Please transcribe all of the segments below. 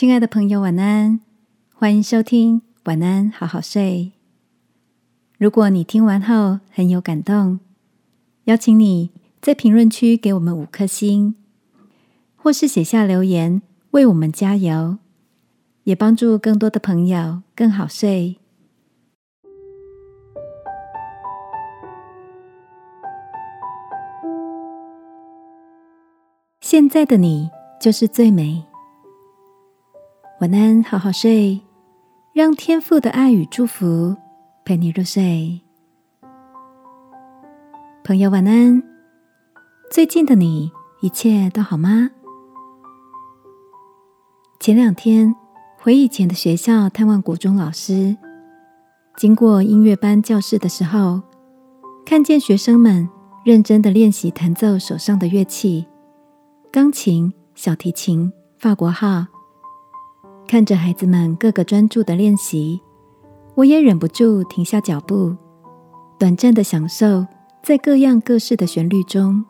亲爱的朋友，晚安！欢迎收听《晚安，好好睡》。如果你听完后很有感动，邀请你在评论区给我们五颗星，或是写下留言为我们加油，也帮助更多的朋友更好睡。现在的你就是最美。晚安，好好睡，让天父的爱与祝福陪你入睡。朋友，晚安。最近的你一切都好吗？前两天回以前的学校探望国中老师，经过音乐班教室的时候，看见学生们认真的练习弹奏手上的乐器——钢琴、小提琴、法国号。看着孩子们个个专注的练习，我也忍不住停下脚步，短暂的享受在各样各式的旋律中。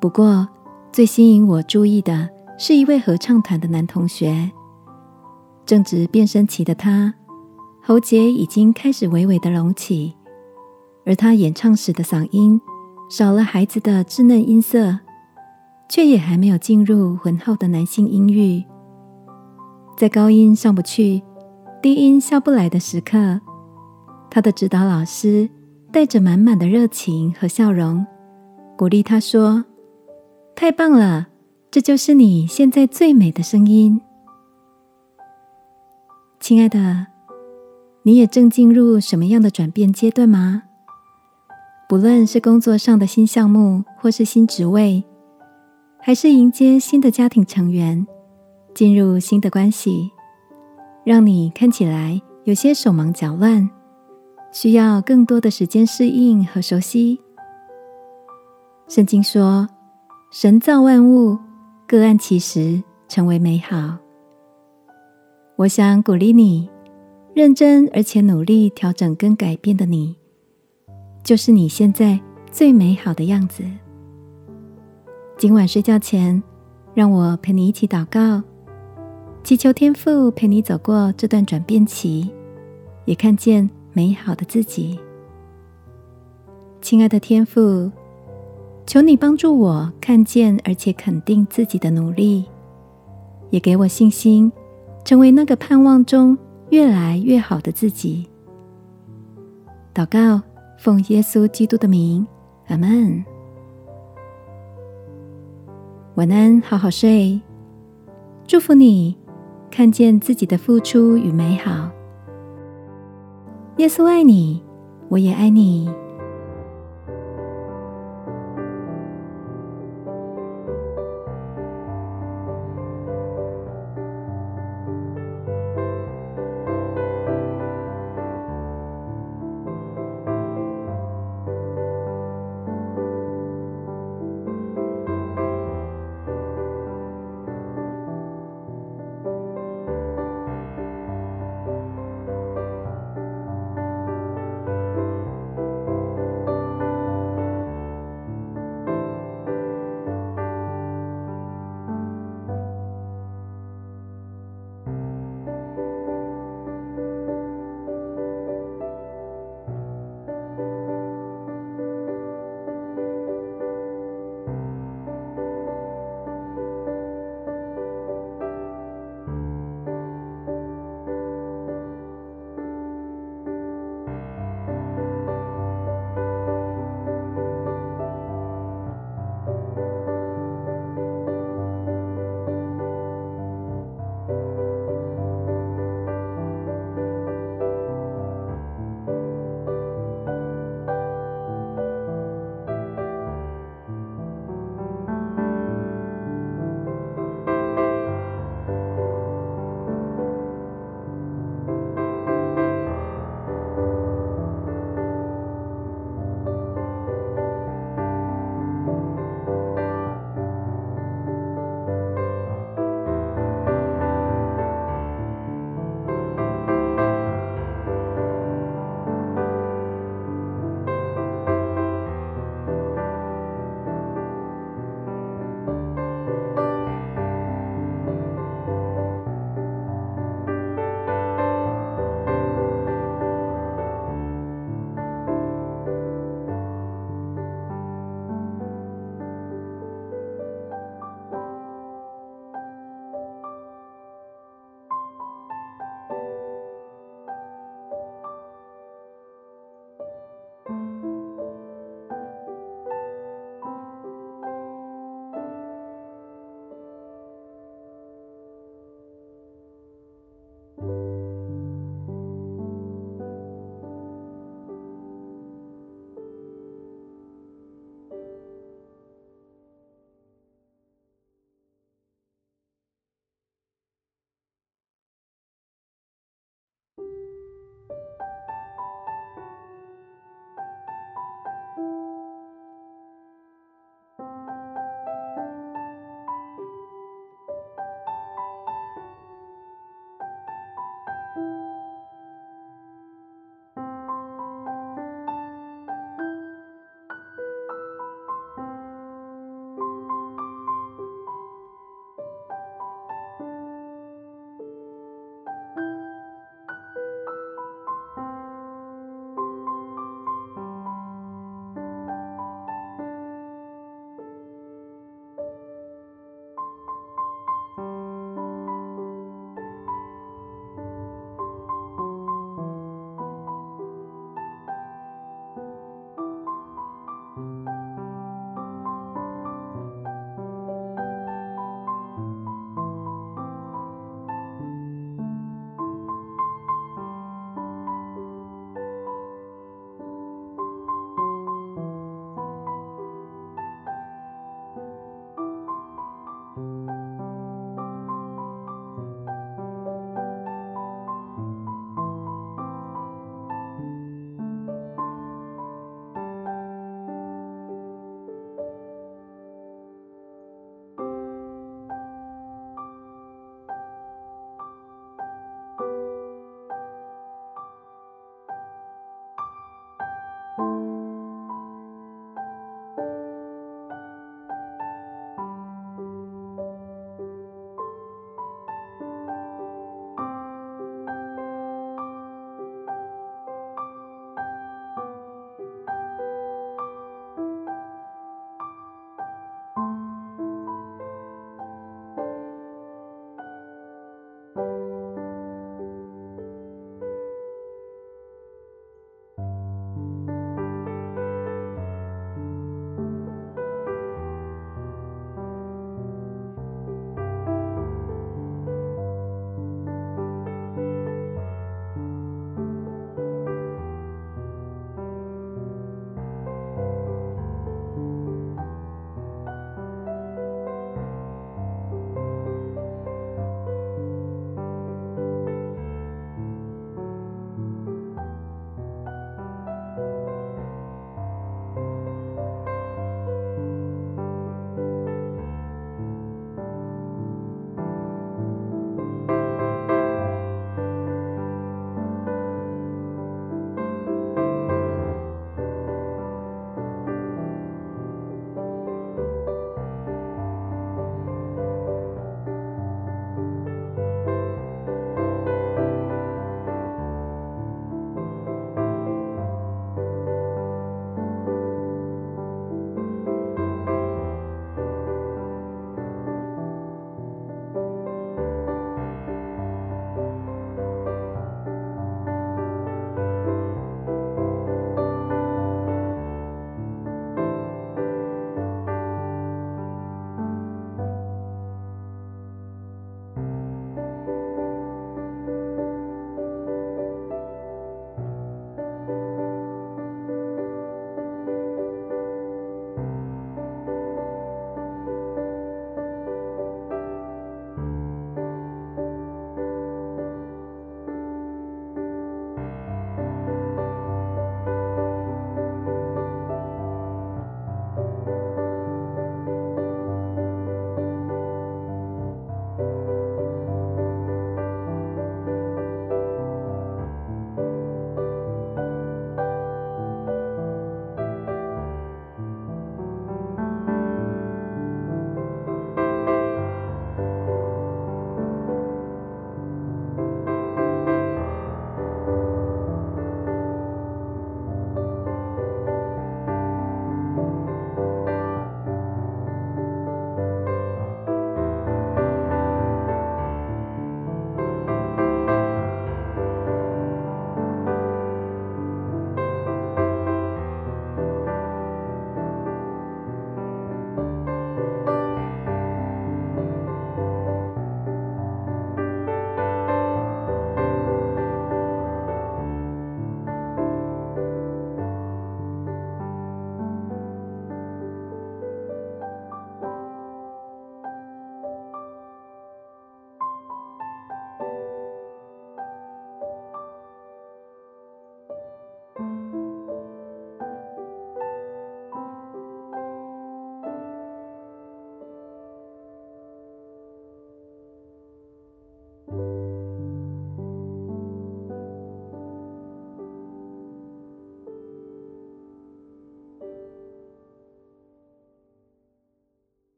不过，最吸引我注意的是一位合唱团的男同学。正值变声期的他，喉结已经开始微微的隆起，而他演唱时的嗓音少了孩子的稚嫩音色，却也还没有进入浑厚的男性音域。在高音上不去、低音下不来的时刻，他的指导老师带着满满的热情和笑容，鼓励他说：“太棒了，这就是你现在最美的声音。”亲爱的，你也正进入什么样的转变阶段吗？不论是工作上的新项目，或是新职位，还是迎接新的家庭成员。进入新的关系，让你看起来有些手忙脚乱，需要更多的时间适应和熟悉。圣经说：“神造万物，各按其时成为美好。”我想鼓励你，认真而且努力调整跟改变的你，就是你现在最美好的样子。今晚睡觉前，让我陪你一起祷告。祈求天父陪你走过这段转变期，也看见美好的自己。亲爱的天父，求你帮助我看见而且肯定自己的努力，也给我信心，成为那个盼望中越来越好的自己。祷告，奉耶稣基督的名，阿门。晚安，好好睡，祝福你。看见自己的付出与美好，耶稣爱你，我也爱你。